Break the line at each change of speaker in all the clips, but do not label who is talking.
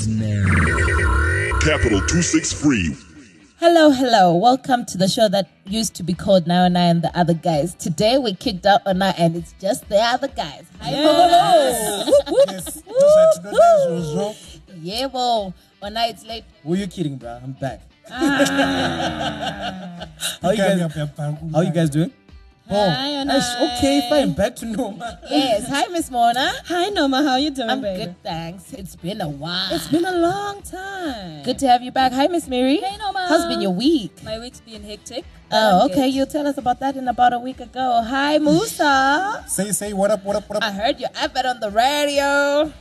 starts now.
Capital 263.
Hello, hello. Welcome to the show that used to be called Now and I and the Other Guys. Today we kicked out Onai and it's just the other guys. Hi,
Yes, because I did not know it was wrong.
Yeah, well, Onai it's late.
Who you kidding, bro? I'm back.
Ah.
How you guys?
Kami apa-
How you guys doing? Oh,
Hi,
Ash, okay, fine. Back to normal.
Yes. Hi, Miss Mona.
Hi, Noma. How you doing,
I'm
baby?
good, thanks. It's been a while.
It's been a long time.
good to have you back. Hi, Miss Mary.
Hey, Noma.
How's been your week?
My week's been hectic.
Oh, okay.
good.
You'll tell us about that in about a week ago. Hi, Musa.
Say, say, what up, what up, what up?
I heard your advert on the radio.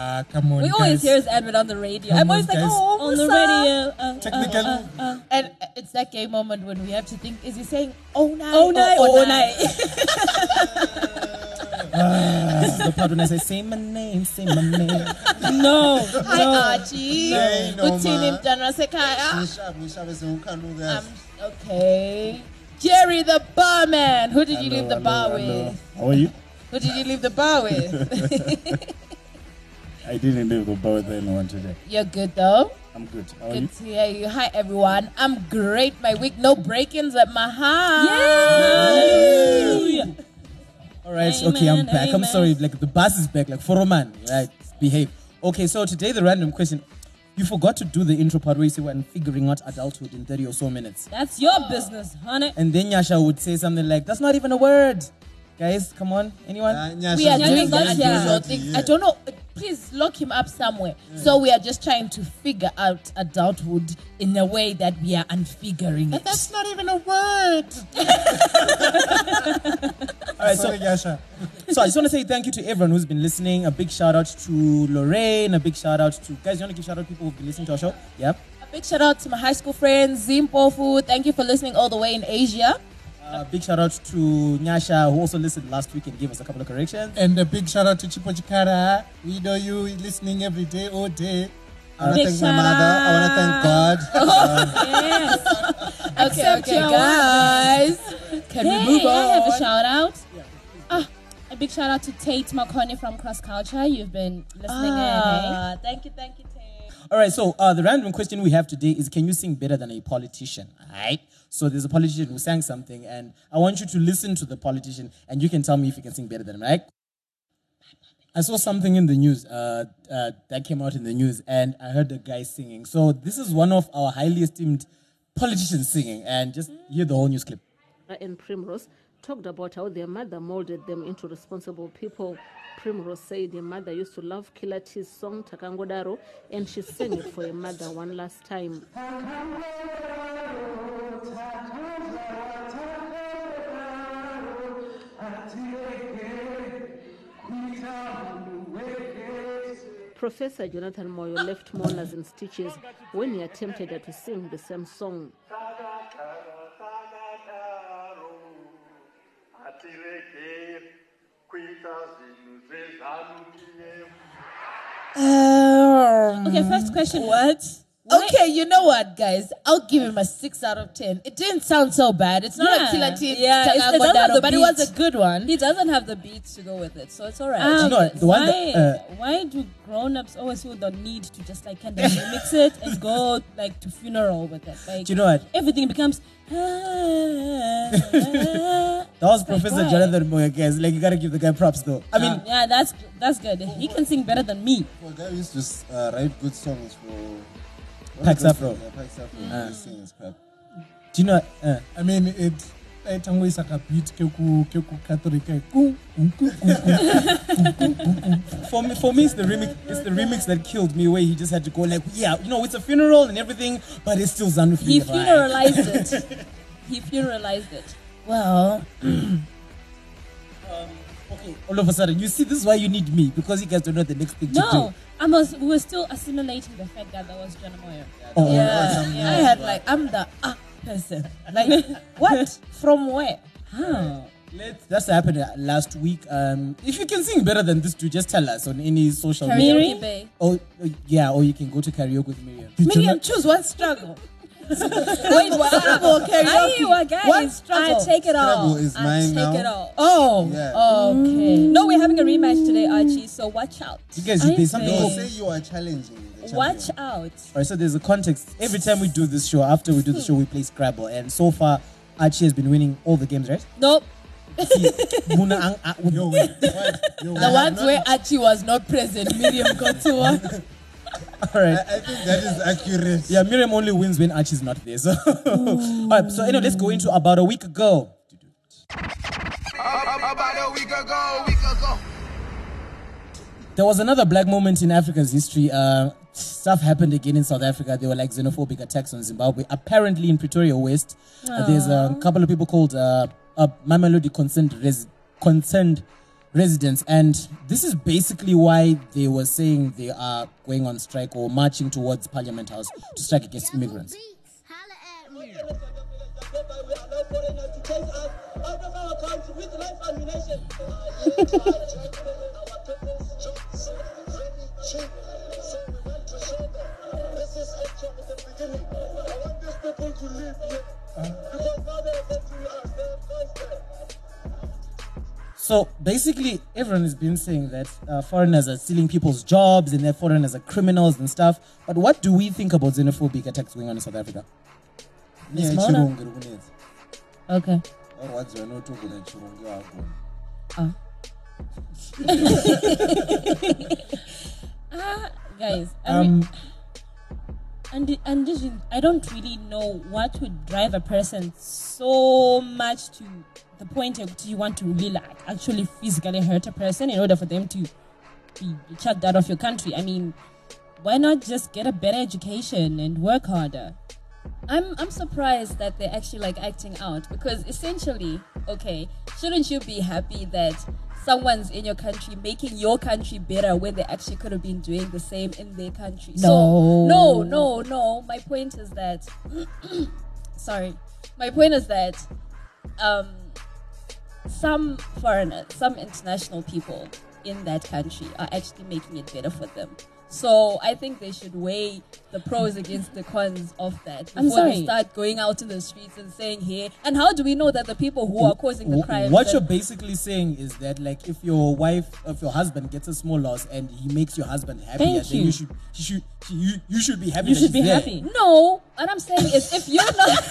Ah, come on,
We always hear his advert on the radio.
Come
I'm
on,
always like,
guys.
oh, on the
Musa.
radio. Uh,
Technical.
Uh, uh, uh.
And uh, it's that gay moment when we have to think: Is he saying "oh night"?
Oh, night.
or
Oh,
night"?
this is the part when I say, say my name, say my name.
No.
Hi, Archie.
Hey,
Good seeing
Noma.
him, General Sekaya.
Ngishabe ngishabe
Um, okay. Jerry the barman. Who did you leave the bar
hello, hello.
with?
How are you?
Who did you leave the bar with?
I didn't leave the bar with anyone today.
You're good though.
I'm good. How?
Good to hear you. Hi everyone. I'm great. My week, no break-ins at my house.
Yay!
All right, okay, I'm
Amen,
back. I'm sorry, like the bus is back, like for a man, right? Behave. Okay, so today the random question. You forgot to do the intro part where you say when figuring out adulthood in 30 or so minutes.
That's your business, honey.
And then Nyasha would say something like, That's not even a word. Guys, come on. Anyone?
Ah, Nyasha,
We are doing
yeah,
that
yeah.
unusual thing. I don't know. Please lock him up somewhere. So we are just trying to figure out adulthood in a way that we are unfiguring it.
That's not even a word.
All right, so
Sorry, Nyasha.
So I just want to say thank you to everyone who's been listening. A big shout out to Lorraine. A big shout out to guys. You want to give shout out to people who've been listening to our show? Yep.
A big shout out to my high school friends, Zimpofu. Thank you for listening all the way in Asia.
Uh, big shout out to Nyasha who also listened last week and gave us a couple of corrections.
And a big shout out to Chipo Chikara. We know you listening every day, all day.
I want to thank my mother. I want to thank God.
Yes.
Okay,
Accept
okay, guys. Can we move on?
I have a shout out. Ah, a big shout out to Tate Marconi from Cross Culture. You've been listening in. Hey?
Ah, thank you, thank you, Tate.
All right, so uh, the random question we have today is can you sing better than a politician? All right. So there's a politician who sang something, and I want you to listen to the politician, and you can tell me if you can sing better than him, right? I saw something in the news uh, uh, that came out in the news, and I heard a guy singing. So this is one of our highly esteemed politicians singing, and just hear the whole news clip.
and Primrose talked about how their mother molded them into responsible people. Primrose said her mother used to love Killer T's song Takangodaro and she sang it for her mother one last time. Professor Jonathan Moyo left mourners in stitches when he attempted to sing the same song.
Um,
Okay, first question.
What? Okay, you know what, guys? I'll give him a six out of ten. It didn't sound so bad. It's not
Yeah,
a killer team,
yeah, it's- it doesn't have the
but it was a good one.
He doesn't have the beats to go with it, so it's alright.
you know the one
why,
that, uh,
why do grown-ups always feel the need to just like kind of mix it and go like to funeral with it? Like
Do you know what?
everything becomes.
That was Professor
why?
Jonathan Moyo, guys. Like, you gotta give the guy props, though. I mean,
yeah, that's that's good. He can sing better than me.
Well, a guy used to uh, write good songs for.
Pax Afro.
Yeah, Pax Afro.
Ah.
He sings crap.
do you know? Uh,
I mean, it. I tango isa ka beat ke ku ke ku Catholic ke ku ku ku ku
for me, for me, it's the remix. It's the remix that killed me, where he just had to go like, yeah, you know, it's a funeral and everything, but it's still ZANU-PF, right?
funeralized it. He funeralized it.
Well,
Okay, all of a sudden, you see, this is why you need me because you guys don't know the next thing to
No,
do.
I was. We were still assimilating the fact that that was John Moyo.
Oh,
yeah, I had like I'm the ah person. Like what? From where?
How?
Let's, that's happened uh, last week. Um, if you can sing better than this, dude, just tell us on any social media.
Bay.
Oh, uh, yeah, or you can go to karaoke with Miriam.
Miriam, choose one struggle. Wait, what? Struggle, karaoke.
Aye, guys,
One struggle.
I take it all.
Scrabble is
I
mine
take
now.
it all.
Oh,
Yeah.
okay.
No, we're having a rematch today, Archie. So watch out.
You guys, there's something
No,
called
say you are challenging. this.
Watch out.
All right, so there's a context. Every time we do this show, after we do the show, we play Scrabble, and so far Archie has been winning all the games, right?
Nope.
Muna ang- ah,
Yo, wait, what? Yo,
The ones where Archie was not present, Miriam got to one.
all right.
I, I think that is accurate.
Yeah, Miriam only wins when Archie's not there. So, all right. So anyway, let's go into about a week ago.
About a week ago, week ago.
There was another black moment in Africa's history. Uh, stuff happened again in South Africa. There were like xenophobic attacks on Zimbabwe. Apparently, in Pretoria West, uh, there's a couple of people called uh, uh, Mamelodi concerned, res- concerned residents, and this is basically why they were saying they are going on strike or marching towards Parliament House to strike against immigrants. So basically, everyone has been saying that uh, foreigners are stealing people's jobs and that foreigners are criminals and stuff. But what do we think about xenophobic attacks going on in South Africa?
Yeah,
Miss Mona?
chirungu iri kunetsa.
Okay.
Warwadziwa notogona.
Guys, I
Um,
mean, and and this I don't really know what would drive a person so much to the point of you want to really like actually physically hurt a person in order for them to be chucked out of your country. I mean, why not just get a better education and work harder?
I'm I'm surprised that they're actually like acting out because essentially, okay, shouldn't you be happy that someone's in your country making your country better when they actually could have been doing the same in their country?
No.
So, no, no, no. My point is that sorry. My point is that um some foreigners, some international people in that country are actually making it better for them. So I think they should weigh the pros against the cons of that before they start going out in the streets and saying here. And how do we know that the people who are causing the crime?
What you're basically saying is that, like, if your wife, if your husband gets a small loss and he makes your husband happy, then you.
you.
should, he should, you, you should be happy.
You should be
there.
happy.
no, what I'm saying is if you're not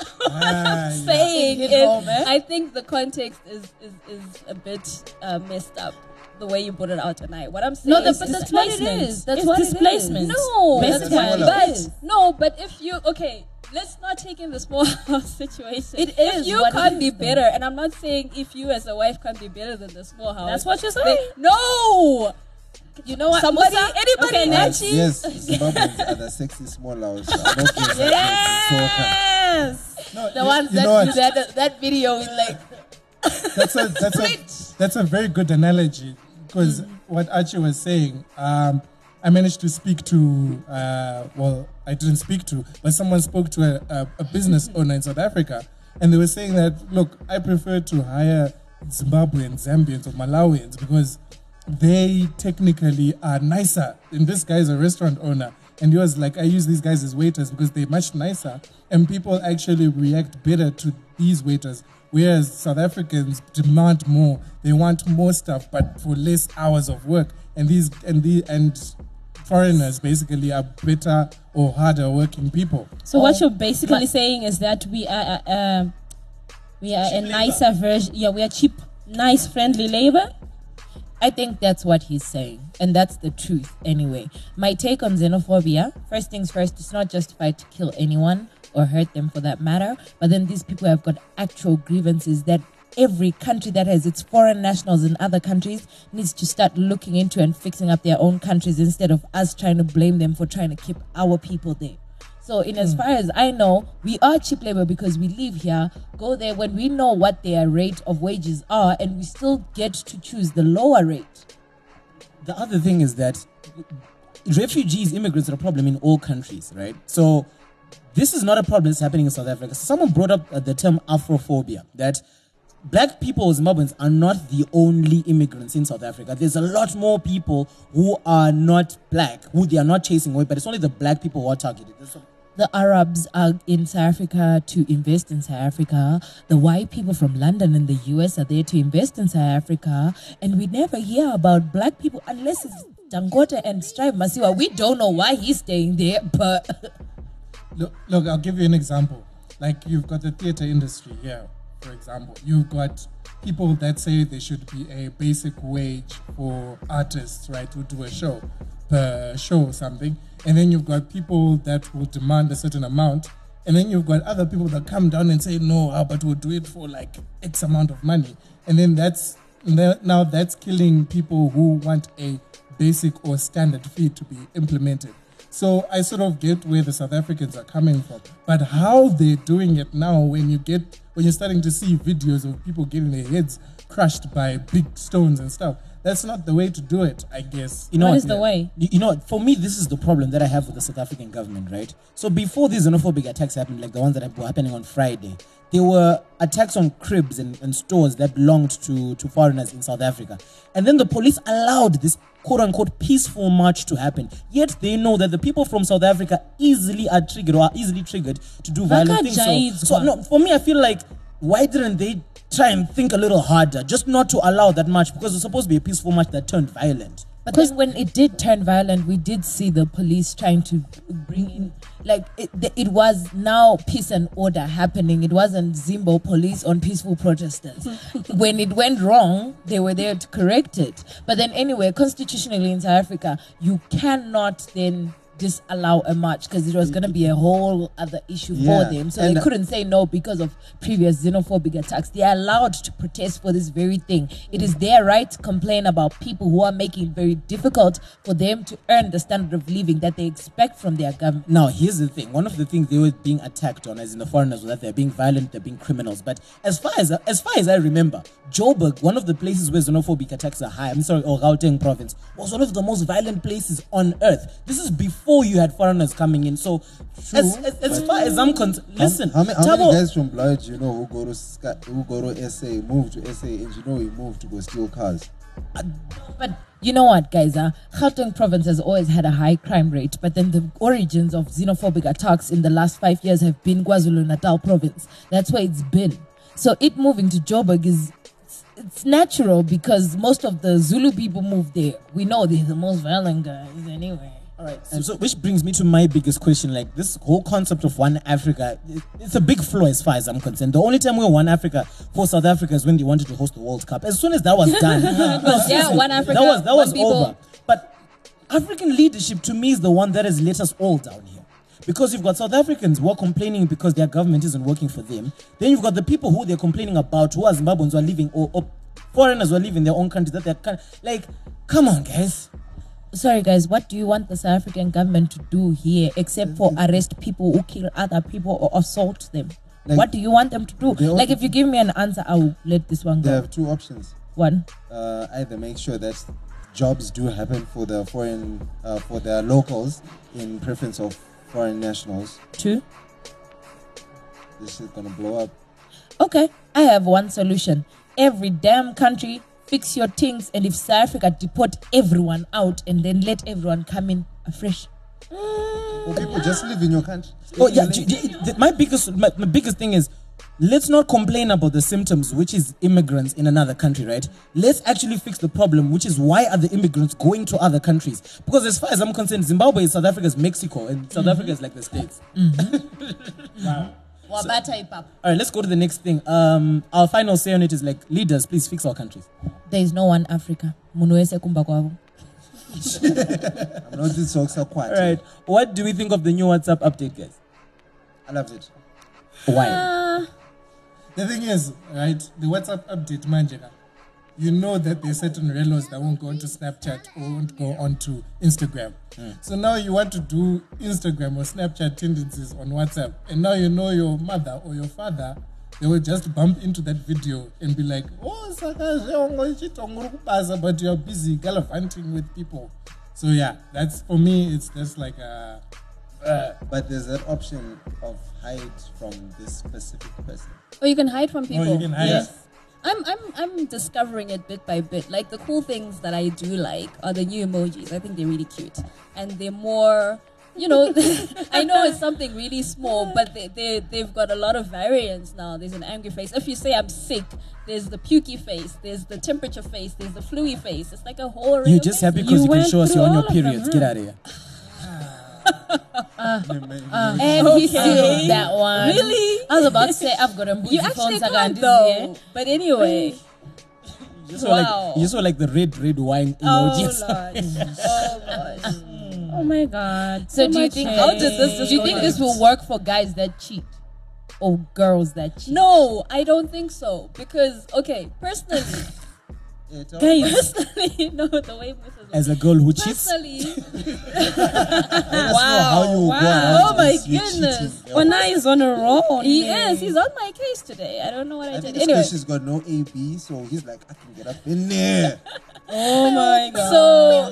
Ah,
saying it,
home?
I think the context is is, is a bit uh, messed up. The way you put it out tonight. What I'm saying
No, that-
is
but that's what it
displacement. That's
It's
what it is.
displacement.
No, that's what
what
but
it is.
no, but if you okay, let's not take in the small house situation.
It
If you
what
can't
is,
be
though.
better, and I'm not saying if you as a wife can't be better than the small house.
That's what you're
they-
saying.
no. You know what? Somebody,
Musa?
anybody,
Okay,
Yes,
Nachi?
yes, Zimbabweans are the sexy small house. I'm not being sarcastic,
Yes.
so-
The
You-
ones
you
that
know what?
do that, that video with like
that's a that's a that's a very good analogy because what Archie was saying. Um, I managed to speak to uh, well, I didn't speak to, but someone spoke to a, a, a business owner in South Africa, and they were saying that look, I prefer to hire Zimbabweans, Zambians, or Malawians because they technically are nicer. And this guy is a restaurant owner. And he was like, I use these guys as waiters because they're much nicer. And people actually react better to these waiters. Whereas South Africans demand more. They want more stuff, but for less hours of work. And these and the and foreigners basically are better or harder working people.
So what you're basically saying is that we are uh, um, we are a nicer version. Yeah, we are cheap, nice, friendly labor.
I think that's what he's saying, and that's the truth anyway. My take on xenophobia first things first, it's not justified to kill anyone or hurt them for that matter, but then these people have got actual grievances that every country that has its foreign nationals in other countries needs to start looking into and fixing up their own countries instead of us trying to blame them for trying to keep our people there. So, in as far as I know, we are cheap labor because we live here, go there when we know what their rate of wages are, and we still get to choose the lower rate.
The other thing is that refugees, immigrants are a problem in all countries, right? So this is not a problem that's happening in South Africa. Someone brought up uh, the term Afrophobia, that black people or Zimbabweans are not the only immigrants in South Africa. There's a lot more people who are not black, who they are not chasing away, but it's only the black people who are targeted. There's
the Arabs are in South Africa to invest in South Africa. The white people from London and the US are there to invest in South Africa. And we never hear about black people unless it's Dangote and Strive Masiyiwa. We don't know why he's staying there, but
Look, look, I'll give you an example. Like you've got the theater industry here, for example. You've got people that say there should be a basic wage for artists, right, who do a show per show or something. And then you've got people that will demand a certain amount. And then you've got other people that come down and say, no, but we'll do it for like X amount of money. And then that's now that's killing people who want a basic or standard fee to be implemented. So I sort of get where the South Africans are coming from. But how they're doing it now when you get when you're starting to see videos of people getting their heads crushed by big stones and stuff, that's not the way to do it, I guess.
You know
What
what?
is the way?
You, you know, for me, this is the problem that I have with the South African government, right? So before these xenophobic attacks happened, like the ones that were happening on Friday, there were attacks on cribs and, and stores that belonged to, to foreigners in South Africa. And then the police allowed this quote unquote peaceful march to happen. Yet they know that the people from South Africa easily are triggered or are easily triggered to do violent things. So, so no, for me, I feel like why didn't they try and think a little harder just not to allow that march because it's supposed to be a peaceful march that turned violent.
But then when it did turn violent, we did see the police trying to bring in, like, it, it was now peace and order happening. It wasn't Zimbo police on peaceful protesters. when it went wrong, they were there to correct it. But then, anyway, constitutionally in South Africa, you cannot then disallow a march because it was going to be a whole other issue
Yeah,
for them. So
and-
they couldn't say no because of previous xenophobic attacks. They are allowed to protest for this very thing. It is their right to complain about people who are making it very difficult for them to earn the standard of living that they expect from their government.
Now, here's the thing. One of the things they were being attacked on, as in the foreigners, was that they're being violent, they're being criminals. But as far as as far as I remember, Joburg, one of the places where xenophobic attacks are high, I'm sorry, or Gauteng province, was one of the most violent places on earth. This is before you had foreigners coming in. So, as, as, as far as I'm concerned, listen,
How, many, how many guys from Blood you know who go to who go to SA, move to SA, and you know he moved to go steal cars?
But you know what, guys? Uh, Gauteng province has always had a high crime rate, but then the origins of xenophobic attacks in the last five years have been KwaZulu Natal province. That's where it's been. So it moving to Joburg is it's, it's natural because most of the Zulu people move there. We know they're the most violent guys anyway.
All right. So, so which brings me to my biggest question. Like this whole concept of one Africa, it's a big flaw as far as I'm concerned. The only time we're one Africa for South Africa is when they wanted to host the World Cup. As soon as that was done, no, seriously,
one Africa,
that was that was
people.
over. But African leadership to me is the one that has let us all down here. Because you've got South Africans who are complaining because their government isn't working for them. Then you've got the people who they're complaining about who are Zimbabweans who are living or, or foreigners who are living in their own country that they're like, come on, guys.
Sorry, guys, what do you want the South African government to do here except for arrest people who kill other people or assault them?
Like-
what do you want them to do? Like, if you give me an answer, I will let this one go.
They have two options.
One.
Uh, either make sure that jobs do happen for the foreign, uh, for the locals in preference of foreign nationals.
Two.
This is gonna blow up.
Okay, I have one solution. Every damn country fix your things, and if South Africa deport everyone out and then let everyone come in afresh.
Or people just live in your country.
Oh yeah, do- do- the- my biggest my, my biggest thing is let's not complain about the symptoms, which is immigrants in another country, right? Let's actually fix the problem, which is why are the immigrants going to other countries? Because as far as I'm concerned, Zimbabwe is South Africa's Mexico, and South mm-hmm. Africa is like the states. Mm-hmm. All right, let's go to the next thing. Um, our final say on it is like leaders, please fix our countries.
There is no one Africa. Munhu wese kumba kwavo.
I'm not this talks are quite.
All right, what do we think of the new WhatsApp update, guys?
I loved it.
Why?
The thing is, right, the WhatsApp update, Manjega, you know that there's certain relos that won't go onto Snapchat or won't go onto Instagram. Hmm. So now you want to do Instagram or Snapchat tendencies on WhatsApp, and now you know your mother or your father, they will just bump into that video and be like, oh, Saka, zveongo chitongo but you're busy gallivanting with people. So yeah, that's for me, it's just like a.
But there's that option of hide from this specific person.
Or you can hide from people.
Oh, you can hide.
Yes. I'm, I'm, I'm discovering it bit by bit. Like the cool things that I do like are the new emojis. I think they're really cute. And they're more
you know, I know it's something really small, but they, they, they've got a lot of variants now. There's an angry face. If you say I'm sick, there's the pukey face, there's the temperature face, there's the fluey face. It's like a whole
You're just
faces.
happy because you, can show us you're on your periods. Get hmm. out of here.
Uh, uh, and he said that one.
Really?
I was about to say I've got a
You actually can't though. But anyway.
You saw
Wow.
like you saw like the red red wine
Oh,
emojis.
Lord. oh, Lord.
Oh my god.
So oh, do you think
hate.
How did this
do you think this will work for guys that cheat or girls that cheat?
No, I don't think so. Because, okay, personally,
Yeah, tell
Guys,
personally, no, the way Musa
As a girl who cheats,
Personally,
Let how you
Wow.
Oh my goodness.
cheating.
Ona is on a roll.
he
eh?
is. He's on my case today. I don't know what I,
I
did. Anyway,
anyway. she's got no AB, so he's like, I can get up in there.
Oh my god.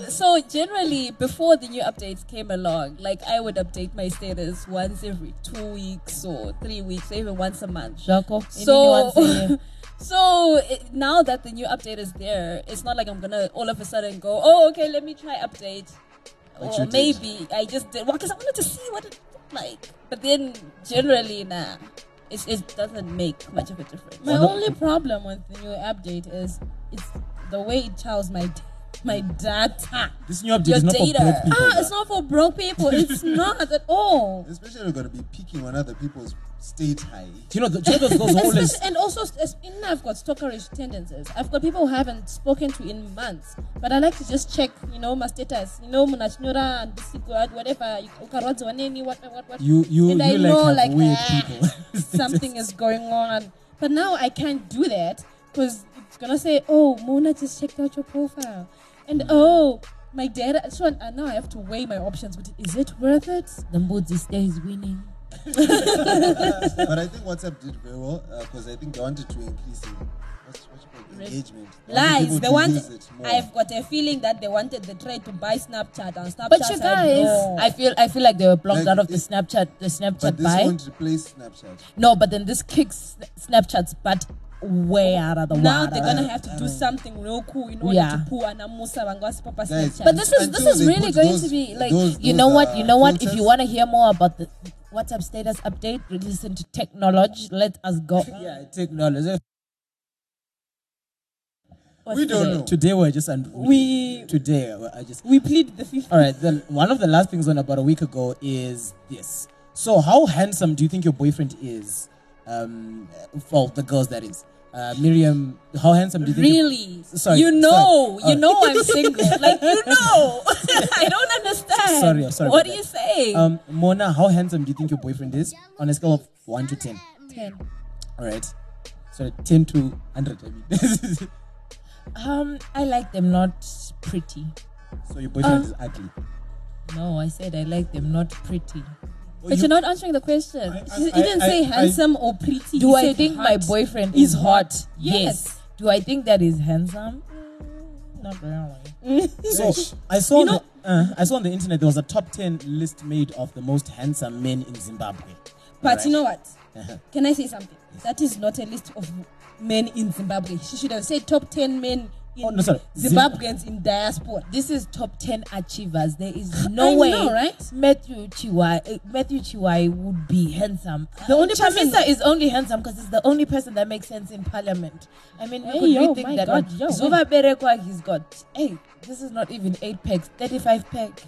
so so generally before the new updates came along, like I would update my status once every two weeks or three weeks or even once a month.
Jaco,
So,
anyone say
so it, now that the new update is there, it's not like I'm gonna all of a sudden go, oh, okay, let me try update.
But
or
did.
maybe I just did, well, because I wanted to see what it looked like. But then generally, nah, it's, it doesn't make much of a difference.
My only problem with the new update is it's the way it tells my my data.
this new update
Your
is not
data.
for broke people.
Ah, it's not for broke people. It's not at all.
Especially you're going to be picking on other people's state high.
Do you know, the, do you know those girls who always
and also, as- in I've got stalkerish tendencies. I've got people who haven't spoken to in months, but I like to just check, you know, my status. You know, munachnyora and bisikuad, whatever. you- ukarwadza What, what, what.
you you
and
you
I
like
know,
have
like,
weird
ah,
people.
something is going on. But now I can't do that because it's gonna say, "Oh, Mona just checked out your profile," and oh, my data. So uh, now I have to weigh my options. But is it worth it?
The Mbudzi stays winning.
but I think WhatsApp did very well because I think they wanted to increase in, what's, what's it called? engagement. They
Lies.
people
They want.
use it more.
I've got a feeling that they wanted the trade to buy Snapchat and Snapchat.
But you guys,
no.
I feel I feel like they were blocked
Like,
out of the Snapchat the Snapchat
but this
buy.
won't replace Snapchat.
No, but then this kicks Snapchat's butt way out of the
now
water.
they're gonna have to do something real cool in order
Yeah.
to pull an Musa Wangwasi Papa
Guys,
Snapchat.
But this is this is really going
those-
to be like
those-
you
those,
know what
uh,
you know what if you want to hear more about the WhatsApp status update, listen to Technology. Let us go.
yeah, technology.
What's
We don't
today?
know.
Today we're just and
we
today I just
we plead the fifth.
all right. Then one of the last things on about a week ago is this. So how handsome do you think your boyfriend is? Um, for the girls that is. Uh, Miriam, how handsome do you think?
Really?
Sorry,
You know,
sorry.
you know I'm single. like you know. I don't understand.
Sorry, sorry
What are you saying?
Um, Mona, how handsome do you think your boyfriend is on a scale of one to ten?
Ten.
All right. So ten to hundred. I mean.
Um, I like them not pretty.
so your boyfriend
Uh,
is ugly.
No, I said I like them not pretty.
But you're not answering the question.
I-
you
I-
didn't
I-
say
I-
handsome or pretty.
Do
You
I
said
think my boyfriend
is
is hot?
Yes.
Do I think that is handsome? Mm, Not really.
So I saw
You
on
know-
the, uh, I saw on the internet there was a top ten list made of the most handsome men in Zimbabwe.
But you know what?
Uh-huh.
Can I say something? That is not a list of men in Zimbabwe. She should have said top 10 men in
Oh, no, sorry. Zim-
in diaspora.
This is top ten achievers. There is no
I
way
know, right?
Matthew Chiwai uh, Matthew Chiwai would be handsome.
The only
Chamisa
person-
is only handsome because it's the only person that makes sense in parliament. I mean, we
Hey,
could
yo,
rethink
my
that
God,
one.
yo,
Zuba Berekwa, he's got hey, this is not even eight pegs, thirty-five peg.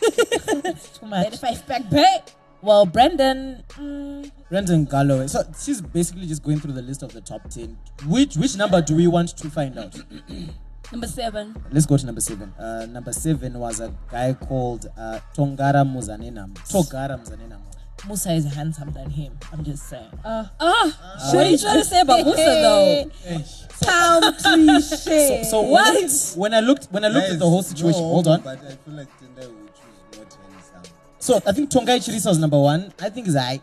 It's too much.
35 pack pay.
Well, Brendan, mm,
Brendan Galloway. So she's basically just going through the list of the top ten. Which which number do we want to find out?
Number seven.
Let's go to number seven. Uh, number seven was a guy called uh, Tongara Muzanenam. Togara Muzanenam.
Musa is handsome than him. I'm just saying.
Ah, what are you trying to say about Musa though?
Town cliche.
So, so
What?
When, when I looked when I looked at the whole situation,
no,
hold on.
But I feel like Tendai
So I think Tongai Chirisa was number one. I think Zai.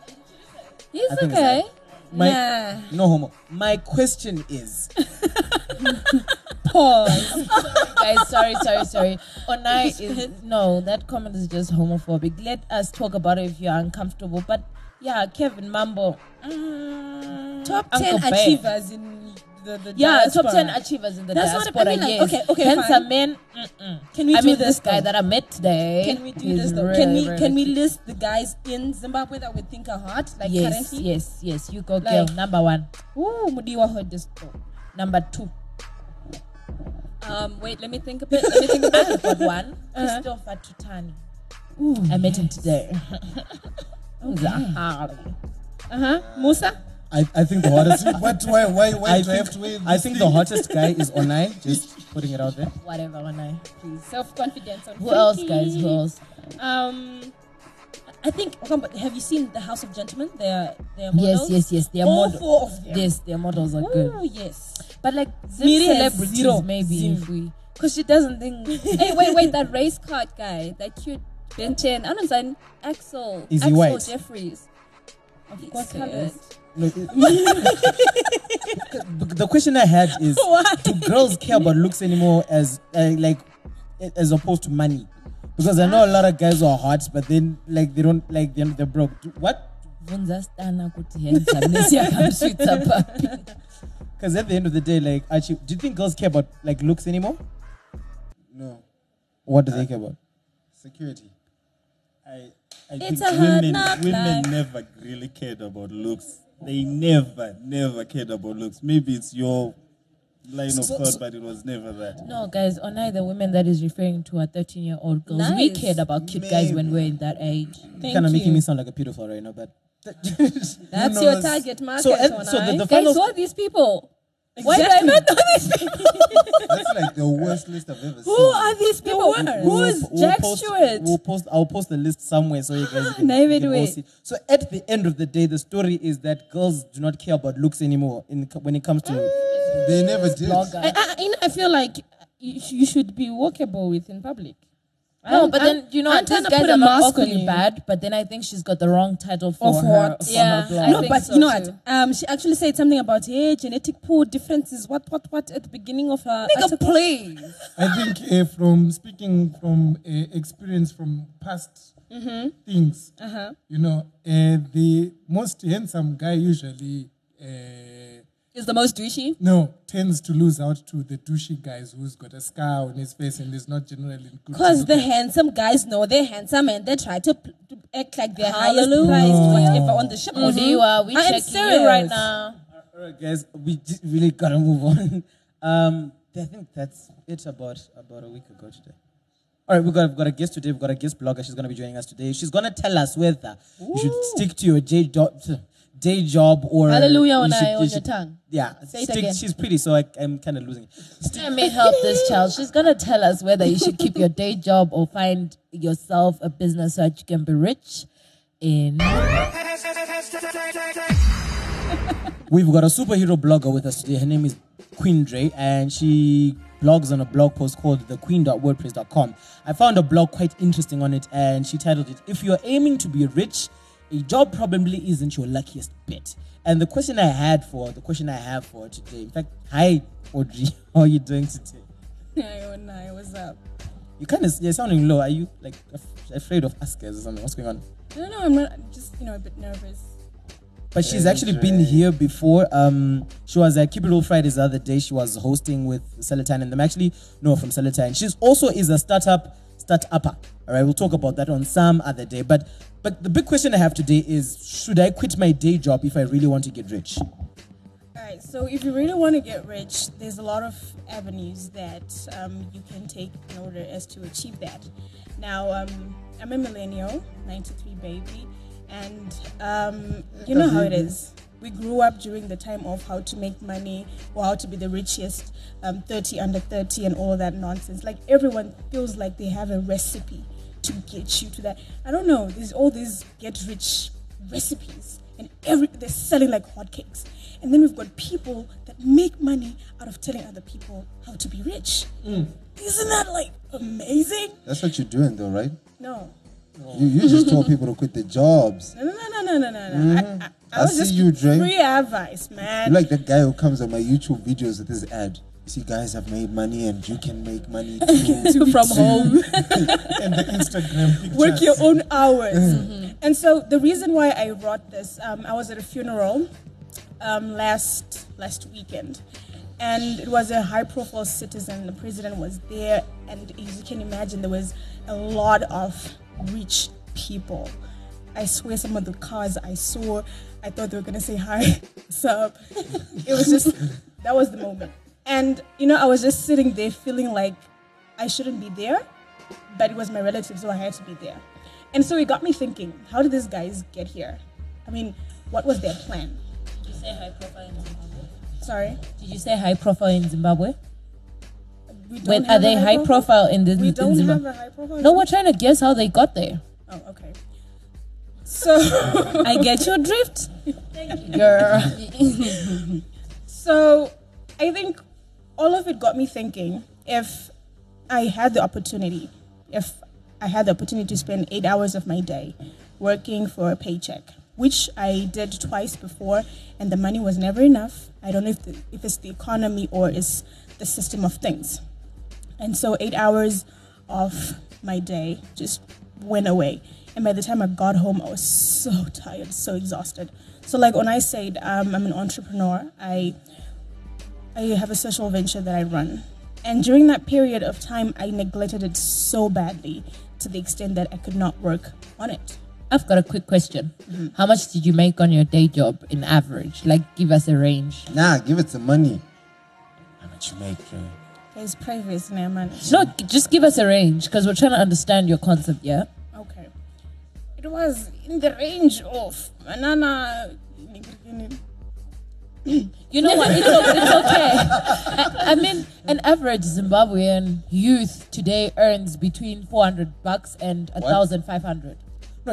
He's
I think
okay.
it's My
Nah.
no homo. My question is,
Pause.
Guys, sorry, sorry, sorry. Onai is no, that comment is just homophobic. Let us talk about it if you're uncomfortable. But yeah, Kevin Mambo. Mm,
Top
Uncle
10
Bear.
achievers in the the,
Yeah, top ten achievers in the
That's not a-
diaspora.
I mean, like,
yes.
okay, okay,
Handsome
fine.
men. Mm-mm.
Can we
I
do
mean,
this
this guy
though?
that I met today.
Can we do this though?
really,
can we
really
can we list the guys in Zimbabwe that we think are hot? Like
yes,
currently?
yes, yes. You go,
Like-
girl. Number one.
Ooh, Mudiwa heard this though.
Number two.
Um, wait, let me think a bit. Let me think a bit.
I've one.
Uh-huh.
Christopher Tutani. I met him today. Harley.
Uh huh. Musa.
I, I think the hottest.
What? Why? Why? Why
I
do I have
think,
to wait?
I think the hottest guy is Onai. Just putting it out there.
Whatever, when I please.
Self confidence on
Who else, guys? Who else?
Um, I think. Have you seen the House of Gentlemen? They're they're
Yes,
models.
yes, yes. Their
All
model-
four of them.
Yes, their models are
Ooh,
good.
Oh yes.
But like Zim
Miri
celebrities,
zero.
maybe
Zim.
if we.
Because she doesn't think.
hey, wait, wait, that race card guy, that cute Benton, I don't know, Axel.
Is he
Axel
white?
Jeffries.
Of
He's
course,
good.
colored.
No, the, the question I had is: Do girls care about looks anymore, as uh, like as opposed to money? Because I know a lot of guys are hot, but then like they don't like they're, they're broke. What?
Vunza stana kuti handsome nesiyakamsvitsa papi.
Because at the end of the day, like, actually, do you think girls care about like looks anymore?
No.
What do they care about?
Security.
I, I
It's
think
a hard
women,
knock
women
life.
never really cared about looks. They never, never cared about looks. Maybe it's your line of
So-
thought,
so-
but it was never that.
No, guys, Onai, the women that is referring to are 13 year old girls. We cared about cute guys when we are in that age.
Thank
Kind of making me sound like a pedophile right now, but
That's your target market.
Eh, so, and- so the,
Onai.
the
Guys,
final
who are these people? Why do I not know these people?
That's like the worst list I've ever seen.
Who
seen.
are these people?
worst.
Who is Jack
post,
Stewart?
We'll post. I'll post the list somewhere so you guys can,
Name
you
it
can all see. So at the end of the day, the story is that girls do not care about looks anymore in when it comes to.
They never did.
I, I, I feel like you, sh- you should be walkable with in public.
No,
I'm-
but
I'm-
then you know
I'm
these
trying to
guys
put
are
a
not
mask on
awfully
you.
bad. But then I think she's got the wrong title for
Of
her.
what?
for
Yeah,
her blog.
No, but
so
you know
too.
what? Um, she actually said something about hey, genetic pool differences. What, what, what? At the beginning of her
Nigga,
article.
please.
I think uh, from speaking from uh, experience from past things,
Uh-huh.
you know, uh, the most handsome guy usually uh,
Is the most douchey.
no tends to lose out to the douchey guys who's got a scar on his face and is not generally good.
Because the
at.
handsome guys know they're handsome and they try to, p- to act like they're highest
Hallelujah.
priced whatever on the ship. Mm-hmm. Mm-hmm.
Odiwa, we
I am
checking you right now.
Uh, all right, guys, we just really gotta move on. Um, I think that's it about about a week ago today. All right, we've got, we've got a guest today. We've got a guest blogger. She's going to be joining us today. She's going to tell us whether you should stick to your J job, day job or
Hallelujah on
should- you
on your tongue.
Yeah,
Say it
stick-
again.
she's pretty, so I, I'm kind of losing it.
Let me help this child. She's gonna tell us whether you should keep your day job or find yourself a business so that you can be rich. In
We've got a superhero blogger with us today. Her name is Qwin Drey, and she blogs on a blog post called thaqwin.wordpress.com. I found a blog quite interesting on it, and she titled it, If You're Aiming to Be Rich, a job probably isn't your luckiest bet. And the question I had for the question I have for today, in fact, hi Audrey, how are you doing today?
Hey, oh, no, what's up?
You kind of you're sounding low. Are you like af- afraid of Askers or something? What's going on?
No, no, I'm not. I'm just, you know, a bit nervous.
But she's actually been here before. Um, she was at Keep It Real Fridays the other day. She was hosting with Celatine and them. Actually, no, from Celatine. She's also is a startup start upper. All right, we'll talk about that on some other day. But but the big question I have today is: Should I quit my day job if I really want to get rich?
All right, so if you really want to get rich, there's a lot of avenues that um, you can take in order as to achieve that. Now, um, I'm a millennial, 93 baby, and um, you know how it is. We grew up during the time of how to make money or how to be the richest, um, 30 under 30, and all that nonsense. Like everyone feels like they have a recipe to get you to that. I don't know. There's all these get rich recipes, and every they're selling like hotcakes. And then we've got people that make money out of telling other people how to be rich. Mm. Isn't that like amazing?
That's what you're doing, though, right?
No.
You, you just told people to quit their jobs.
No, no, no, no, no, no, no. Mm-hmm. I, I, I
I
was
see
just
you, Drey.
free advice, man.
You're like that guy who comes on my YouTube videos with his ad. You see, guys have made money and you can make money too.
from home.
and the Instagram pictures.
work your own hours. And so the reason why I wrote this, um, I was at a funeral um, last last weekend,
and it was a high profile citizen. The president was there, and as you can imagine, there was a lot of rich people. I swear, some of the cars I saw, I thought they were gonna say hi. So it was just that was the moment, and you know, I was just sitting there feeling like I shouldn't be there, but it was my relative, so I had to be there. And so it got me thinking: How did these guys get here? I mean, what was their plan?
Did you say high profile in Zimbabwe?
Sorry.
Did you say high profile in Zimbabwe?
We don't
When, are
have
they high profile in the
We
in
don't have
Zimbabwe?
a high profile.
No, we're trying to guess how they got there.
Oh, okay. So
I get your drift, Thank you. girl.
So I think all of it got me thinking if I had the opportunity, if I had the opportunity to spend eight hours of my day working for a paycheck, which I did twice before, and the money was never enough. I don't know if, the, if it's the economy or it's the system of things. And so eight hours of my day just went away. And by the time I got home, I was so tired, so exhausted. So, like when I said um, I'm an entrepreneur, I I have a social venture that I run. And during that period of time, I neglected it so badly to the extent that I could not work on it.
I've got a quick question. How much did you make on your day job in average? Like, give us a range.
Nah, give it some money. How much you make? uh,
It's private, man.
No, just give us a range because we're trying to understand your concept, yeah?
Okay. It was in the range of banana.
You know what? It's, it's okay. I, I mean, an average Zimbabwean youth today earns between 400 bucks and 1,500.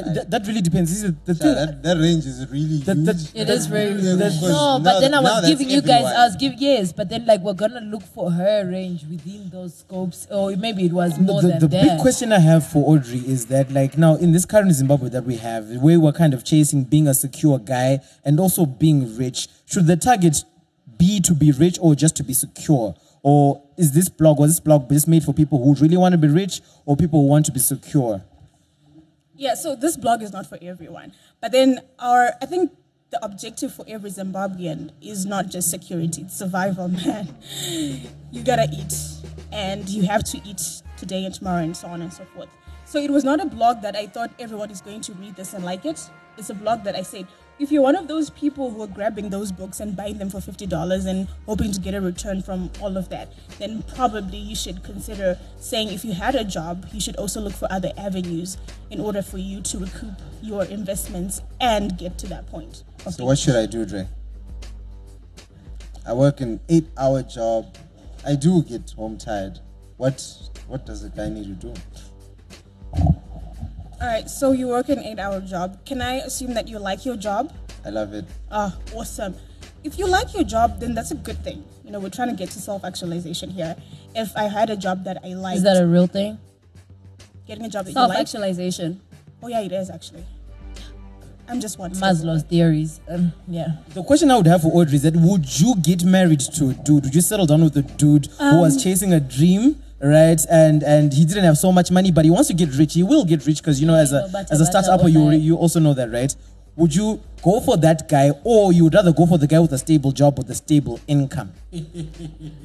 No, that, that really depends. This is the
Yeah,
thing.
that, that range is really
That-
huge.
It is very
Yeah, because
No,
now-
but then I was giving you guys,
everyone.
I was giving, yes, but then like we're gonna look for her range within those scopes, or maybe it was more
the,
than
the
that.
big question I have for Audrey is that, like, now in this current Zimbabwe that we have, where we're kind of chasing being a secure guy and also being rich, should the target be to be rich or just to be secure? Or is this blog, was this blog just made for people who really want to be rich or people who want to be secure?
Yeah, so this blog is not for everyone. But then our I think the objective for every Zimbabwean is not just security, it's survival, man. You gotta eat. And you have to eat today and tomorrow and so on and so forth. So it was not a blog that I thought everyone is going to read this and like it. It's a blog that I said, if you're one of those people who are grabbing those books and buying them for $50 and hoping to get a return from all of that, then probably you should consider saying if you had a job, you should also look for other avenues in order for you to recoup your investments and get to that point.
So what should I do, Drey? I work an eight-hour job. I do get home tired. What what does a guy need to do?
All right, so you work an eight hour job. Can I assume that you like your job?
I love it.
Ah, awesome. If you like your job, then that's a good thing. You know, we're trying to get to self actualization here. If I had a job that I like,
Is that a real thing?
getting a job that you
Self
like?
actualization.
Oh, yeah, it is actually. I'm just one.
Maslow's theories. Um, yeah.
The question I would have for Audrey is that would you get married to a dude? Would you settle down with a dude who
Um,
was chasing a dream, right? And and he didn't have so much money, but he wants to get rich. He will get rich because you know, as a as a startup, you you also know that, right? Would you go for that guy, or you would rather go for the guy with a stable job with a stable income?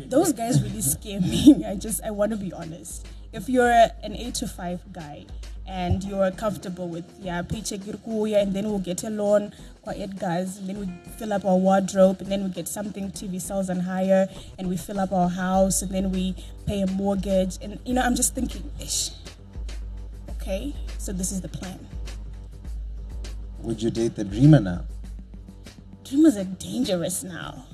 Those guys really scare me. I just I want to be honest. If you're an eight to five guy and you're comfortable with yeah paycheck kuya and then we'll get a loan for Edgar's and then we fill up our wardrobe and then we get something TV sales and hire and we fill up our house and then we pay a mortgage and you know I'm just thinking ish. Okay, so this is the plan.
Would you date the dreamer now?
Dreamers are dangerous now.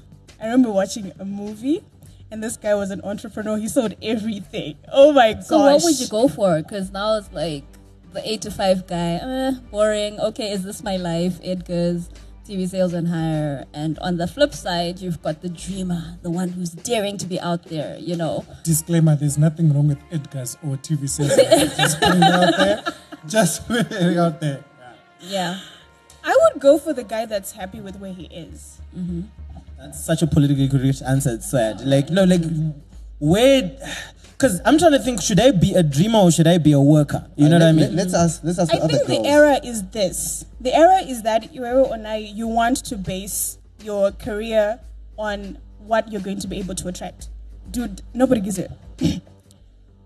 I remember watching a movie and this guy was an entrepreneur. He sold everything. Oh my gosh.
So what would you go for? Because now it's like the eight to five guy, uh, boring. Okay, is this my life? Edgar's TV sales and hire. And on the flip side, you've got the dreamer, the one who's daring to be out there. You know,
Disclaimer: There's nothing wrong with Edgar's or TV sales. Just putting it out there. Just putting it out there.
Yeah. I would go for the guy that's happy with where he is.
That's such a politically correct answer. It's sad. Like no, like where? Because I'm trying to think: should I be a dreamer or should I be a worker? You know
Uh,
what I mean?
Let's ask. Let's ask
I
the other
think
girls.
the error is this. The error is that you or I, you want to base your career on what you're going to be able to attract. Dude, nobody gives it.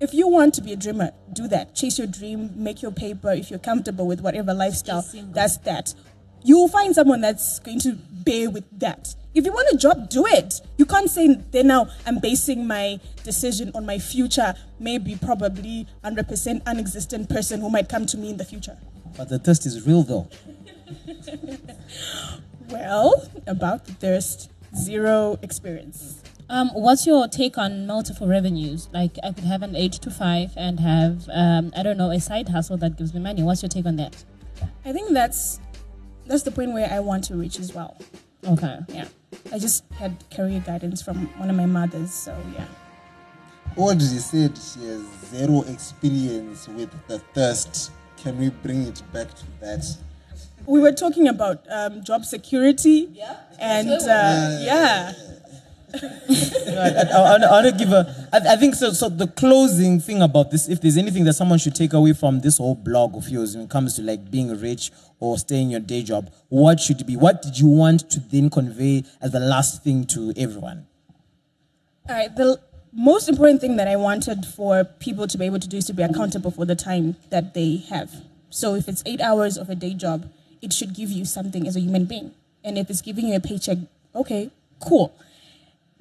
if you want to be a dreamer, do that. Chase your dream, make your paper. If you're comfortable with whatever lifestyle, that's that. You will find someone that's going to bear with that. If you want a job, do it. You can't say, then now I'm basing my decision on my future, maybe, probably 100% unexistent person who might come to me in the future.
But the thirst is real though.
Well, about the thirst, zero experience.
Um, what's your take on multiple revenues? Like, I could have an eight to five and have, um, I don't know, a side hustle that gives me money. What's your take on that?
I think that's that's the point where I want to reach as well.
Okay.
Yeah. I just had career guidance from one of my mothers, so yeah.
What Audrey said she has zero experience with the thirst. Can we bring it back to that?
We were talking about um, job security, yeah, and uh, yeah.
I, I, I to give a. I, I think so. So the closing thing about this, if there's anything that someone should take away from this whole blog of yours when it comes to like being rich or staying your day job, what should it be? What did you want to then convey as the last thing to everyone?
All right. The most important thing that I wanted for people to be able to do is to be accountable for the time that they have. So if it's eight hours of a day job, it should give you something as a human being. And if it's giving you a paycheck, okay, cool.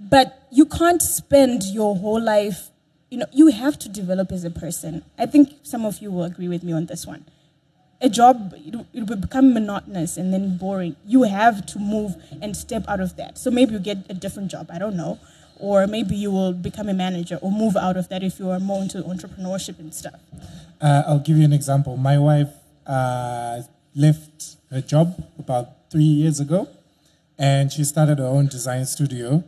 But you can't spend your whole life, you know, you have to develop as a person. I think some of you will agree with me on this one. A job, it, will- become monotonous and then boring. You have to move and step out of that. So maybe you get a different job, I don't know. Or maybe you will become a manager or move out of that if you are more into entrepreneurship and stuff.
Uh, I'll give you an example. My wife uh, left her job about three years ago, and she started her own design studio.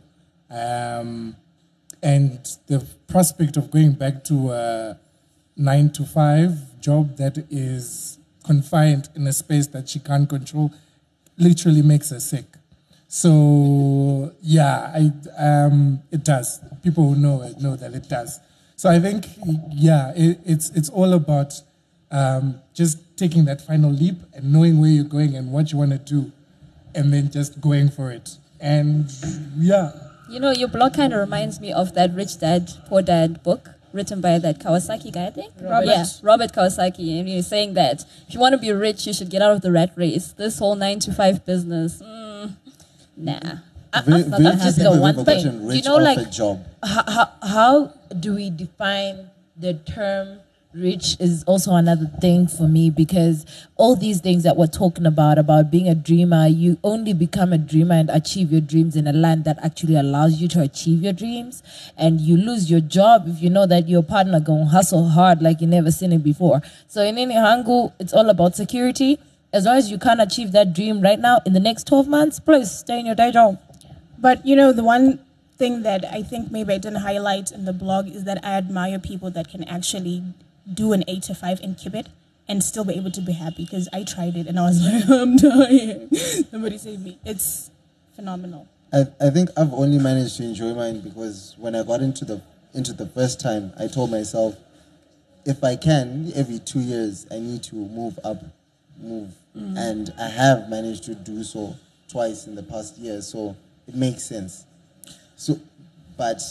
Um, and the prospect of going back to a nine to five job that is confined in a space that she can't control literally makes her sick. So yeah, I um, it does. People who know it know that it does. So I think yeah, it, it's it's all about um, just taking that final leap and knowing where you're going and what you want to do, and then just going for it. And yeah,
You know, your blog kind of reminds me of that Rich Dad Poor Dad book written by that Kawasaki guy, I think.
Robert.
Yeah, Robert Kawasaki. And he's saying that if you want to be rich, you should get out of the rat race. This whole nine to five business, mm, nah.
Very,
not
very
that just
people
the one thing. Do you know, like-
job.
how, how, how do we define the term rich is also another thing for me because all these things that we're talking about about being a dreamer you only become a dreamer and achieve your dreams in a land that actually allows you to achieve your dreams. And you lose your job if you know that your partner gonna hustle hard like you never seen it before. So in any hangu it's all about security. As long as you can't achieve that dream right now in the next 12 months please stay in your day job.
But you know, the one thing that I think maybe I didn't highlight in the blog is that I admire people that can actually do an eight to five and keep it and still be able to be happy because I tried it and I was like, I'm dying. Somebody save me. It's phenomenal.
I, I think I've only managed to enjoy mine because when I got into the into the first time, I told myself, if I can, every two years, I need to move up, move,
Mm.
and I have managed to do so twice in the past year, so it makes sense. So, but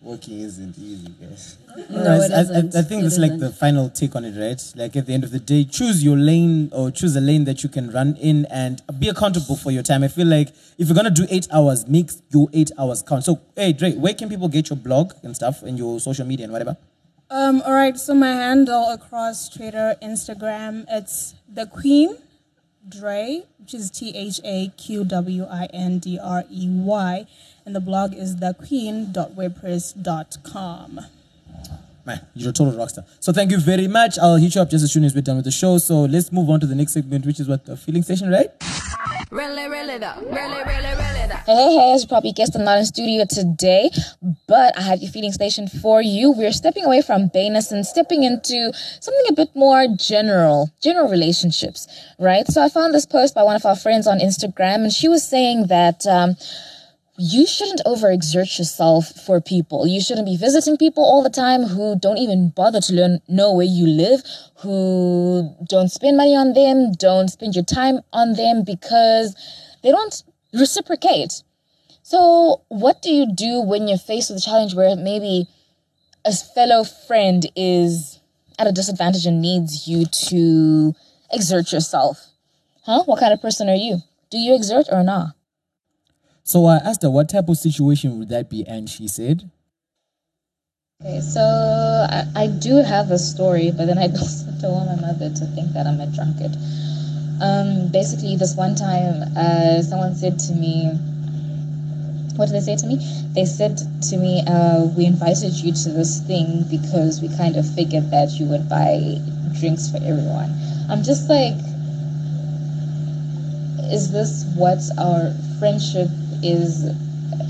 working isn't easy, guys.
No,
I-
it
I, I,
isn't.
I think
It
it's like the final take on it, right? Like at the end of the day, choose your lane or choose a lane that you can run in and be accountable for your time. I feel like if you're gonna do eight hours, make your eight hours count. So, hey, Drey, where can people get your blog and stuff and your social media and whatever?
Um, all right, so my handle across Twitter, Instagram, it's the Qwin Drey, which is T H A Q W I N D R E Y, and the blog is thaqwin.wordpress.com.
Man, you're a total rockstar. So thank you very much. I'll hit you up just as soon as we're done with the show. So let's move on to the next segment, which is what the feeling station, right?
Really, really though. Really, really, really though.
Hey, hey, hey, as you probably guessed, I'm not in studio today, but I have your feeling station for you. We're stepping away from Banus and stepping into something a bit more general, general relationships, right? So I found this post by one of our friends on Instagram, and she was saying that, um, you shouldn't overexert yourself for people. You shouldn't be visiting people all the time who don't even bother to learn know where you live, who don't spend money on them, don't spend your time on them because they don't reciprocate. So, what do you do when you're faced with a challenge where maybe a fellow friend is at a disadvantage and needs you to exert yourself? Huh? What kind of person are you? Do you exert or not?
So I asked her what type of situation would that be, and she said,
Okay, so I, I do have a story, but then I also don't want my mother to think that I'm a drunkard. Um, basically, this one time, uh, someone said to me, what did they say to me? They said to me, uh, we invited you to this thing because we kind of figured that you would buy drinks for everyone. I'm just like, is this what our friendship is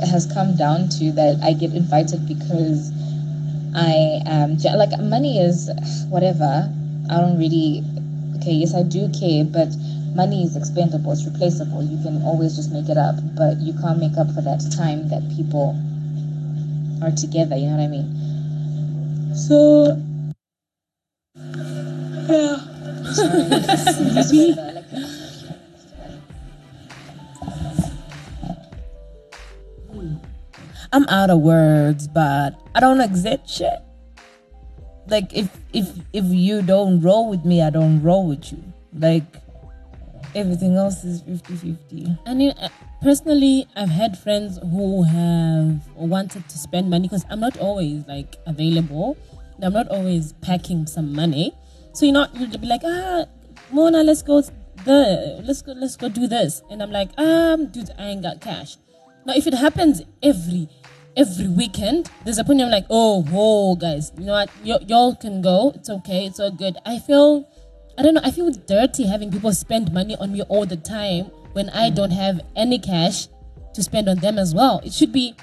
has come down to that I get invited because I am like money is whatever. I don't really okay, yes I do care, but money is expendable, it's replaceable. You can always just make it up, but you can't make up for that time that people are together, you know what I mean? So yeah.
I'm out of words, but I don't exit shit. Like if if if you don't roll with me, I don't roll with you. Like everything else is 50-50.
I mean, uh, personally, I've had friends who have wanted to spend money because I'm not always like available. I'm not always packing some money. So you know, you'll be like, ah, Mona, let's go the let's go let's go do this, and I'm like, um, dude, I ain't got cash. Now, if it happens every every weekend, there's a point I'm like, oh, whoa, guys, you know what? Y- y'all can go. It's okay. It's all good. I feel, I don't know, I feel dirty having people spend money on me all the time when I mm. don't have any cash to spend on them as well. It should be,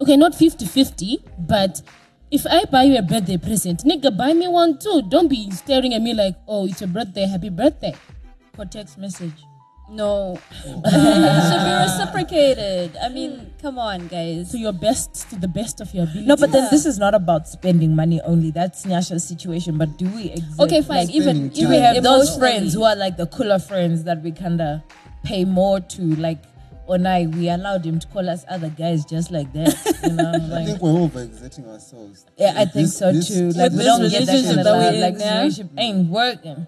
okay, not 50 50, but if I buy you a birthday present, nigga, buy me one too. Don't be staring at me like, oh, it's your birthday, happy birthday.
For text message.
No. it should be reciprocated. I mean, come on, guys.
To your best, to the best of your ability.
No, but then this is not about spending money only. That's Nyasha's situation. But do we exist?
Okay, fine.
Like,
even
do
even
we have those friends who are like the cooler friends that we kinda pay more to? Like Onai, we allowed him to call us other guys just like that. You know,
I
like
think we're over exerting ourselves.
yeah, I think
This-
so
this-
too. Like we
this
don't get that kind
relationship
of
that
love.
we're
Like
in
this
now.
relationship ain't working.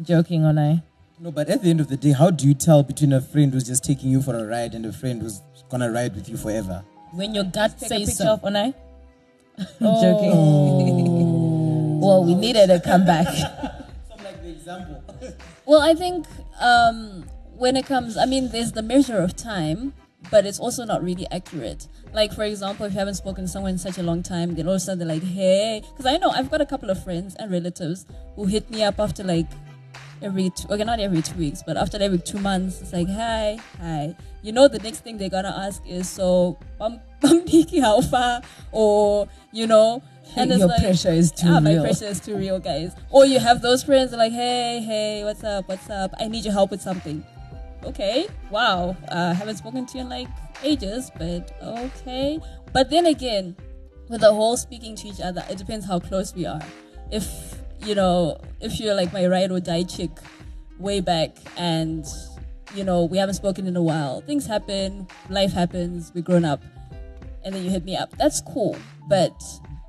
Joking, Onai.
No, but at the end of the day, how do you tell between a friend who's just taking you for a ride and a friend who's gonna ride with you forever?
when your gut
Take a
says
picture
so.
of Onai. Joking. well, we needed a comeback. Some like the example.
Well, I think um, when it comes, I mean, there's the measure of time, but it's also not really accurate. Like, for example, if you haven't spoken to someone in such a long time, then all of a sudden they're like, hey, because I know I've got a couple of friends and relatives who hit me up after like every two, okay, not every two weeks, but after every two months, it's like, hi, hi. You know, the next thing they're gonna ask is, so, um, Bambiki, how far? Or, you know, and it's
Your
like,
pressure is too
ah, my
real.
pressure is too real, guys. Or you have those friends that like, hey, hey, what's up, what's up? I need your help with something. Okay, wow, uh, haven't spoken to you in like ages, but okay. But then again, with the whole speaking to each other, it depends how close we are. If you know, if you're like my ride or die chick way back and you know, we haven't spoken in a while, things happen, life happens, we're grown up, and then you hit me up. That's cool, but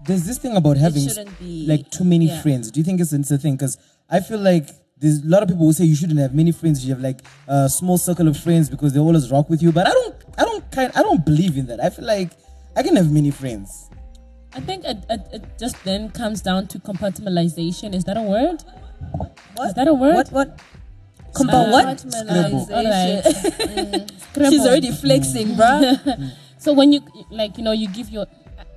There's this thing about having
be-
like too many
yeah.
friends. Do you think it's, it's a thing? Because I feel like there's a lot of people who say you shouldn't have many friends. You have like a small circle of friends because they always rock with you. But I don't, I don't kind, I don't believe in that. I feel like I can have many friends.
I think it, it, it just then comes down to compartmentalization. Is that a word? Is that a word?
What? What? Compa what?
Compartmentalization.
Scrabble. Mm.
She's already flexing, bruh.
So when you like, you know, you give your.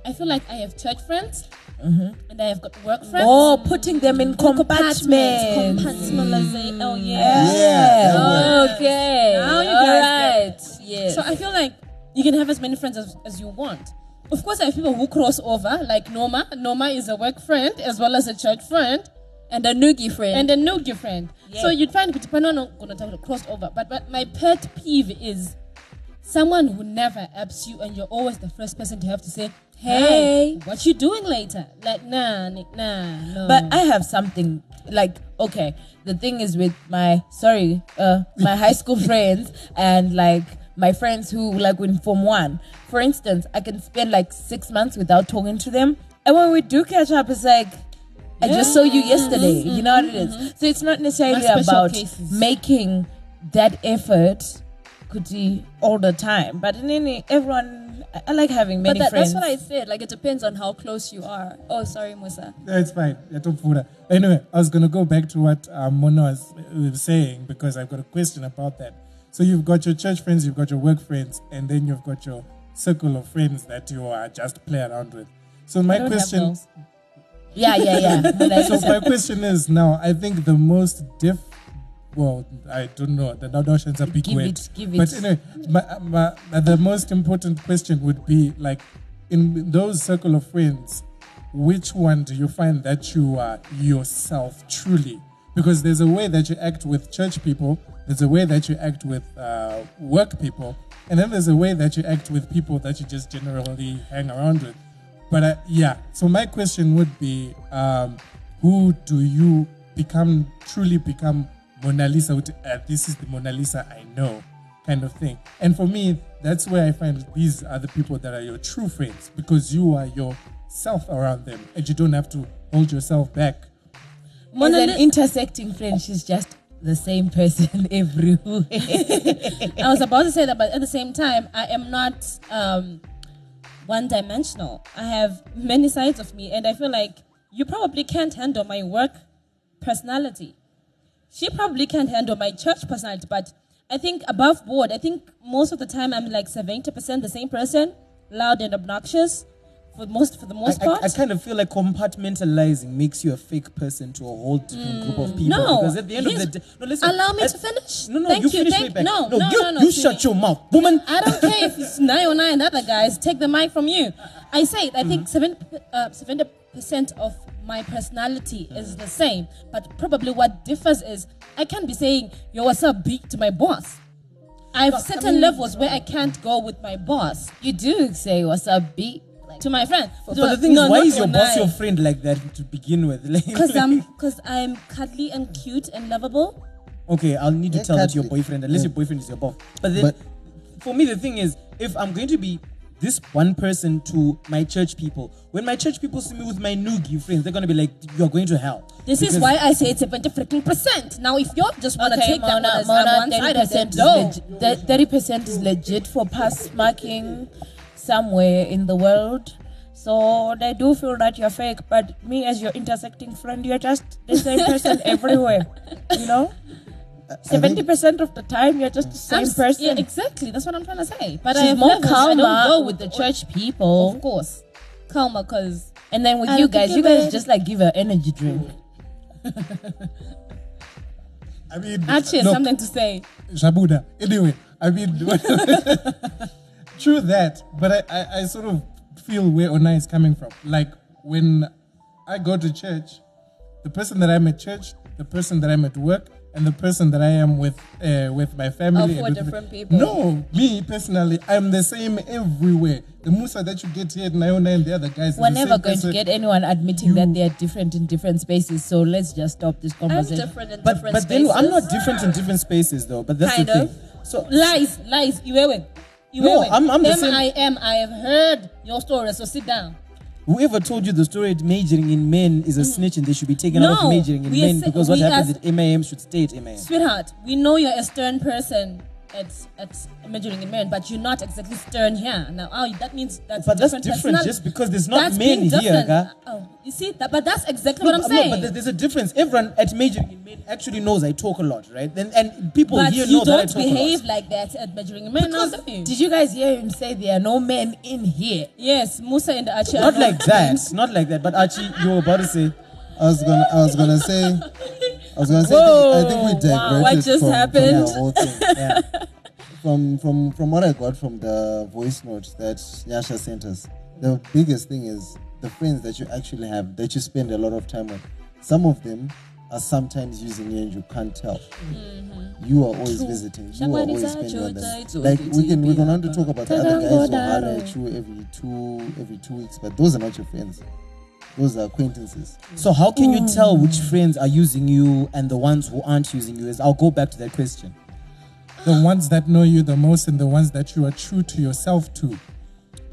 I feel like I have church friends, mm-hmm. and I have got work friends.
Oh, putting them in compartments.
Compartmentalization. Oh yeah.
Yeah.
Okay.
Now you
All
guys
right. Yes.
So I feel like you can have as many friends as, as you want. Of course, I have people who cross over, like Noma. Noma is a work friend as well as a church friend
and a noogie friend.
and a noogie friend. So you'd find on gonna talk cross over. But, but my pet peeve is someone who never apps you and you're always the first person to have to say,
Hey.
"Hey, what you doing later?" Like, nah, nah, no.
But I have something like okay. The thing is with my sorry, uh, my high school friends and like my friends who like in Form One, for instance, I can spend like six months without talking to them, and when we do catch up, it's like. I just saw you yesterday. You know what it is. So it's not necessarily about
cases.
making that effort kuti all the time. But in any everyone, I- I like having many
But that,
friends.
that's what I said. Like it depends on how close you are. Oh, sorry, Musa.
No, it's fine. Yatopfura. Anyway, I was going to go back to what um, Mona was uh, saying because I've got a question about that. So you've got your church friends, you've got your work friends, and then you've got your circle of friends that you are just play around with. So my
I don't have
question.
Yeah, yeah, yeah.
So my question is now. I think the most diff. Well, I don't know. The notions are big
Give
word.
it, give
But
it.
anyway, my, my, the most important question would be like, in those circle of friends, which one do you find that you are yourself truly? Because there's a way that you act with church people, there's a way that you act with uh, work people, and then there's a way that you act with people that you just generally hang around with. But uh, yeah, so my question would be, um, who do you become truly become Mona Lisa? with, Uh, this is the Mona Lisa I know, kind of thing. And for me, that's where I find these are the people that are your true friends because you are yourself around them, and you don't have to hold yourself back.
As an intersecting friend, she's just the same person everywhere.
I was about to say that, but at the same time, I am not um, one dimensional. I have many sides of me, and I feel like you probably can't handle my work personality. She probably can't handle my church personality, but I think above board, I think most of the time I'm like 70% the same person, loud and obnoxious for most for the most
I,
part.
I, I kind of feel like compartmentalizing makes you a fake person to a whole different group of people.
No,
because at the end of the day, no, listen.
Allow me
at-
to finish.
No, no,
Thank
you
you,
finish
thank- no,
no,
no,
you,
no, no,
you shut your mouth, woman.
I don't care if it's nine or nine other guys. Take the mic from you. I say it, I think seven uh, seventy percent of my personality is the same, but probably what differs is I can't be saying yo what's up big to my boss. I have certain levels where I can't go with my boss.
You do say what's up, B
to my friend.
But, but the thing
No,
is, why is your boss
Onai.
your friend like that to begin with?
Because I'm because I'm cuddly and cute and lovable.
Okay, I'll need to
Yeah,
tell that to your boyfriend, unless
Yeah.
your boyfriend is your boss. But then,
But-
for me, the thing is, if I'm going to be this one person to my church people, when my church people see me with my noogie friends, they're gonna be like, "You're going to hell."
This is why I say it's seventy freaking percent. Now, if you just want to
Okay,
take that one
Mona, Mona,
one
30%
it,
is
no.
legit. Thirty percent is legit for pass marking somewhere in the world. So they do feel that you're fake, but me as your intersecting friend, you're just the same person everywhere. You know, seventy percent of the time you're just the same
I'm
person.
Yeah, exactly. That's what I'm trying to say. But I
She's
have
more
levels. I don't go
with the church people.
Of course, calmer because.
And then with
I
you guys, you guys
the-
just like give her energy drink.
I mean,
Actually,
look,
something to say.
Shabuda. Anyway, I mean, true that, but I, I, I sort of feel where Onai is coming from. Like when I go to church, the person that I'm at church, the person that I'm at work, and the person that I am with uh, with my family.
Are
and
four
with-
different people.
No, me personally, I'm the same everywhere. The Musa that you get here at Naona and the other guys.
We're never
same
going to get anyone admitting that they are different in different spaces. So let's just stop this
I'm
conversation.
different in
But
different
but then
spaces.
I'm not different in different spaces though. But that's
kind
the
of.
thing. So
lies, lies. Iwewe. Iwewe.
No, I'm- I'm the same-
I am. I have heard your story. So sit down.
Whoever told you the story at majoring in men is a snitch and they should be taken out
Mm.
Of majoring in men because what happens at MAM should stay at MAM.
Sweetheart, we know you're a stern person at at majoring in men, but you're not exactly stern here. Now, oh, that means that's
But that's
different
different
personality.
just because there's not men here,
different.
Ga.
Oh, you see that, but that's exactly
No,
what I'm
no,
saying.
but there- there's a difference. Everyone at majoring in men actually knows I talk a lot, right? And, and people
but
here know that I talk a lot.
you don't behave like that at majoring in men. now, you?
Did you guys hear him say there are no men in here?
Yes, Musa and Archie.
Not like that. Not like that. But Archie, you were about to say.
I was gonna, I was gonna say, I was gonna say, I think, I think we
wow, what just
from,
happened?
from the whole thing. Yeah. from from from what I got from the voice note that Nyasha sent us, the biggest thing is the friends that you actually have that you spend a lot of time with. Some of them are sometimes using you and you can't tell. Mm-hmm. You are always visiting. You are always spending on them. Like we can we can want to talk about the other guys who holler at you every two every two weeks, but those are not your friends. Those are acquaintances.
So how can you mm. tell which friends are using you and the ones who aren't using you? Is I'll go back to that question.
the ones that know you the most and the ones that you are true to yourself to. That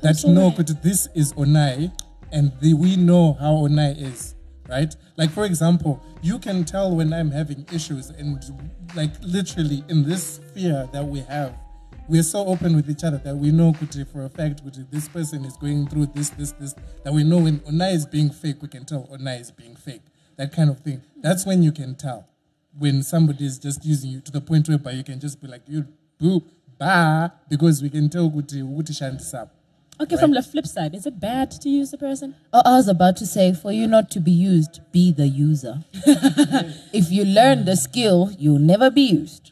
That's
know that this is Onai and the, we know how Onai is, right? Like, for example, you can tell when I'm having issues, and like literally in this sphere that we have, we're so open with each other that we know kuti, for a fact kuti, this person is going through this, this, this, that we know when Onai is being fake, we can tell Onai is being fake. That kind of thing. That's when you can tell when somebody is just using you to the point whereby you can just be like, you boo, bah, because we can tell kuti, kuti shandisa.
Okay, from the flip side, is it bad to use the person?
Oh, I was about to say, for you not to be used, be the user. if you learn the skill, you'll never be used.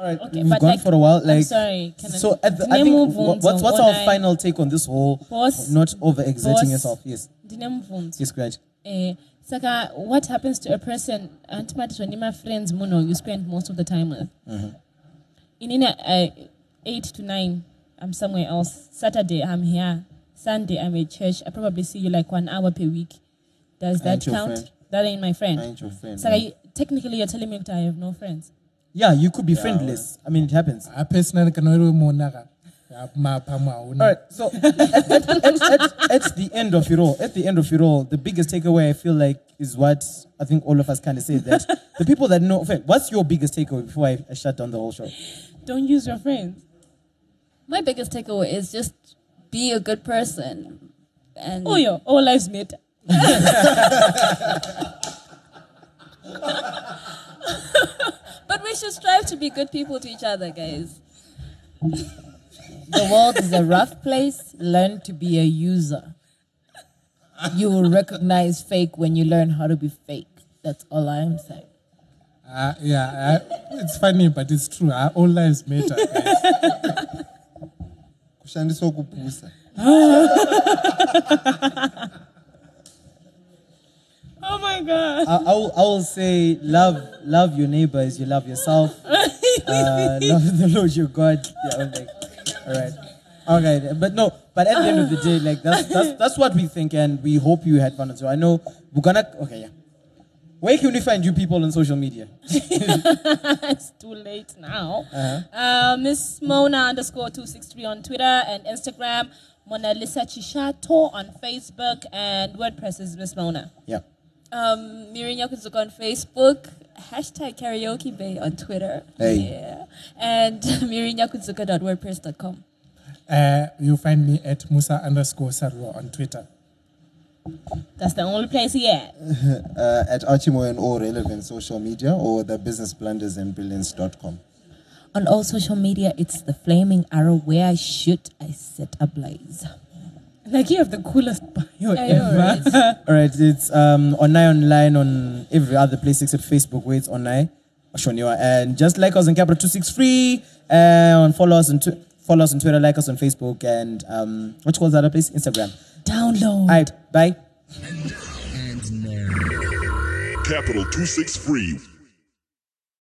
All right,
Okay,
we've gone
like-
for a while.
I'm
Like,
sorry, can I-
so at the, I think
move
wha-
on
what's what's
what
our
I-
final take on this whole
Boss.
not overexerting yourself? Yes, yes, great.
Eh, Saka, what happens to a person, when my friends, Muno, you spend most of the time with?
Mhm.
In in uh, eight to nine, I'm somewhere else. Saturday, I'm here. Sunday, I'm at church. I probably see you like one hour per week. Does that count?
friend.
That ain't my friend.
I ain't your friend,
you, technically, you're telling me that I have no friends.
Yeah, you could be
Yeah,
friendless. I mean, it happens.
I personally can only monaka.
All right, so at, at, at, at, at the end of it all, at the end of it all, the biggest takeaway I feel like is what I think all of us kind of say that the people that know. Okay, what's your biggest takeaway before I, I shut down the whole show?
Don't use your friends.
My biggest takeaway is just be a good person. And
Oh, yo, all lives matter.
but we should strive to be good people to each other, guys.
The world is a rough place. Learn to be a user. You will recognize fake when you learn how to be fake. That's all I am saying.
Uh, yeah, uh, it's funny, but it's true. Uh, all lives matter. guys.
kushandiswa kupusa
my god.
I, I, will, I will say love love your neighbor as you love yourself. Uh, love the Lord your God. Yeah, I'm like, all right. Okay, but no, but at the end of the day, like that's that's that's what we think, and we hope you had fun as well. I know we're gonna. Okay, yeah. Where can we find you people on social media?
it's too late now.
Uh-huh.
Uh, Miss Mona underscore 263 on Twitter and Instagram. Mona Lisa Chishato on Facebook and WordPress is Miss Mona.
Yeah.
Um, Miriam Yakuzuka on Facebook. Hashtag karaoke bay on Twitter.
Hey.
Yeah. And miriamyakuzuka.wordpress.com.
Uh, you find me at Musa underscore Sarwa on Twitter.
That's the only place he at.
uh, at Archimo and all relevant social media or the business blunders and brilliance.com.
On all social media, it's the flaming arrow. Where I shoot, I set ablaze.
Like you have the coolest bio
I know,
ever.
All right, it's um, online, online on every other place except Facebook, where it's online. Shoniwa. And just like us on Capital 263, and follow us on tw- follow us on Twitter, like us on Facebook, and um, what you call that other place? Instagram.
Download.
All right, bye.
Capital 263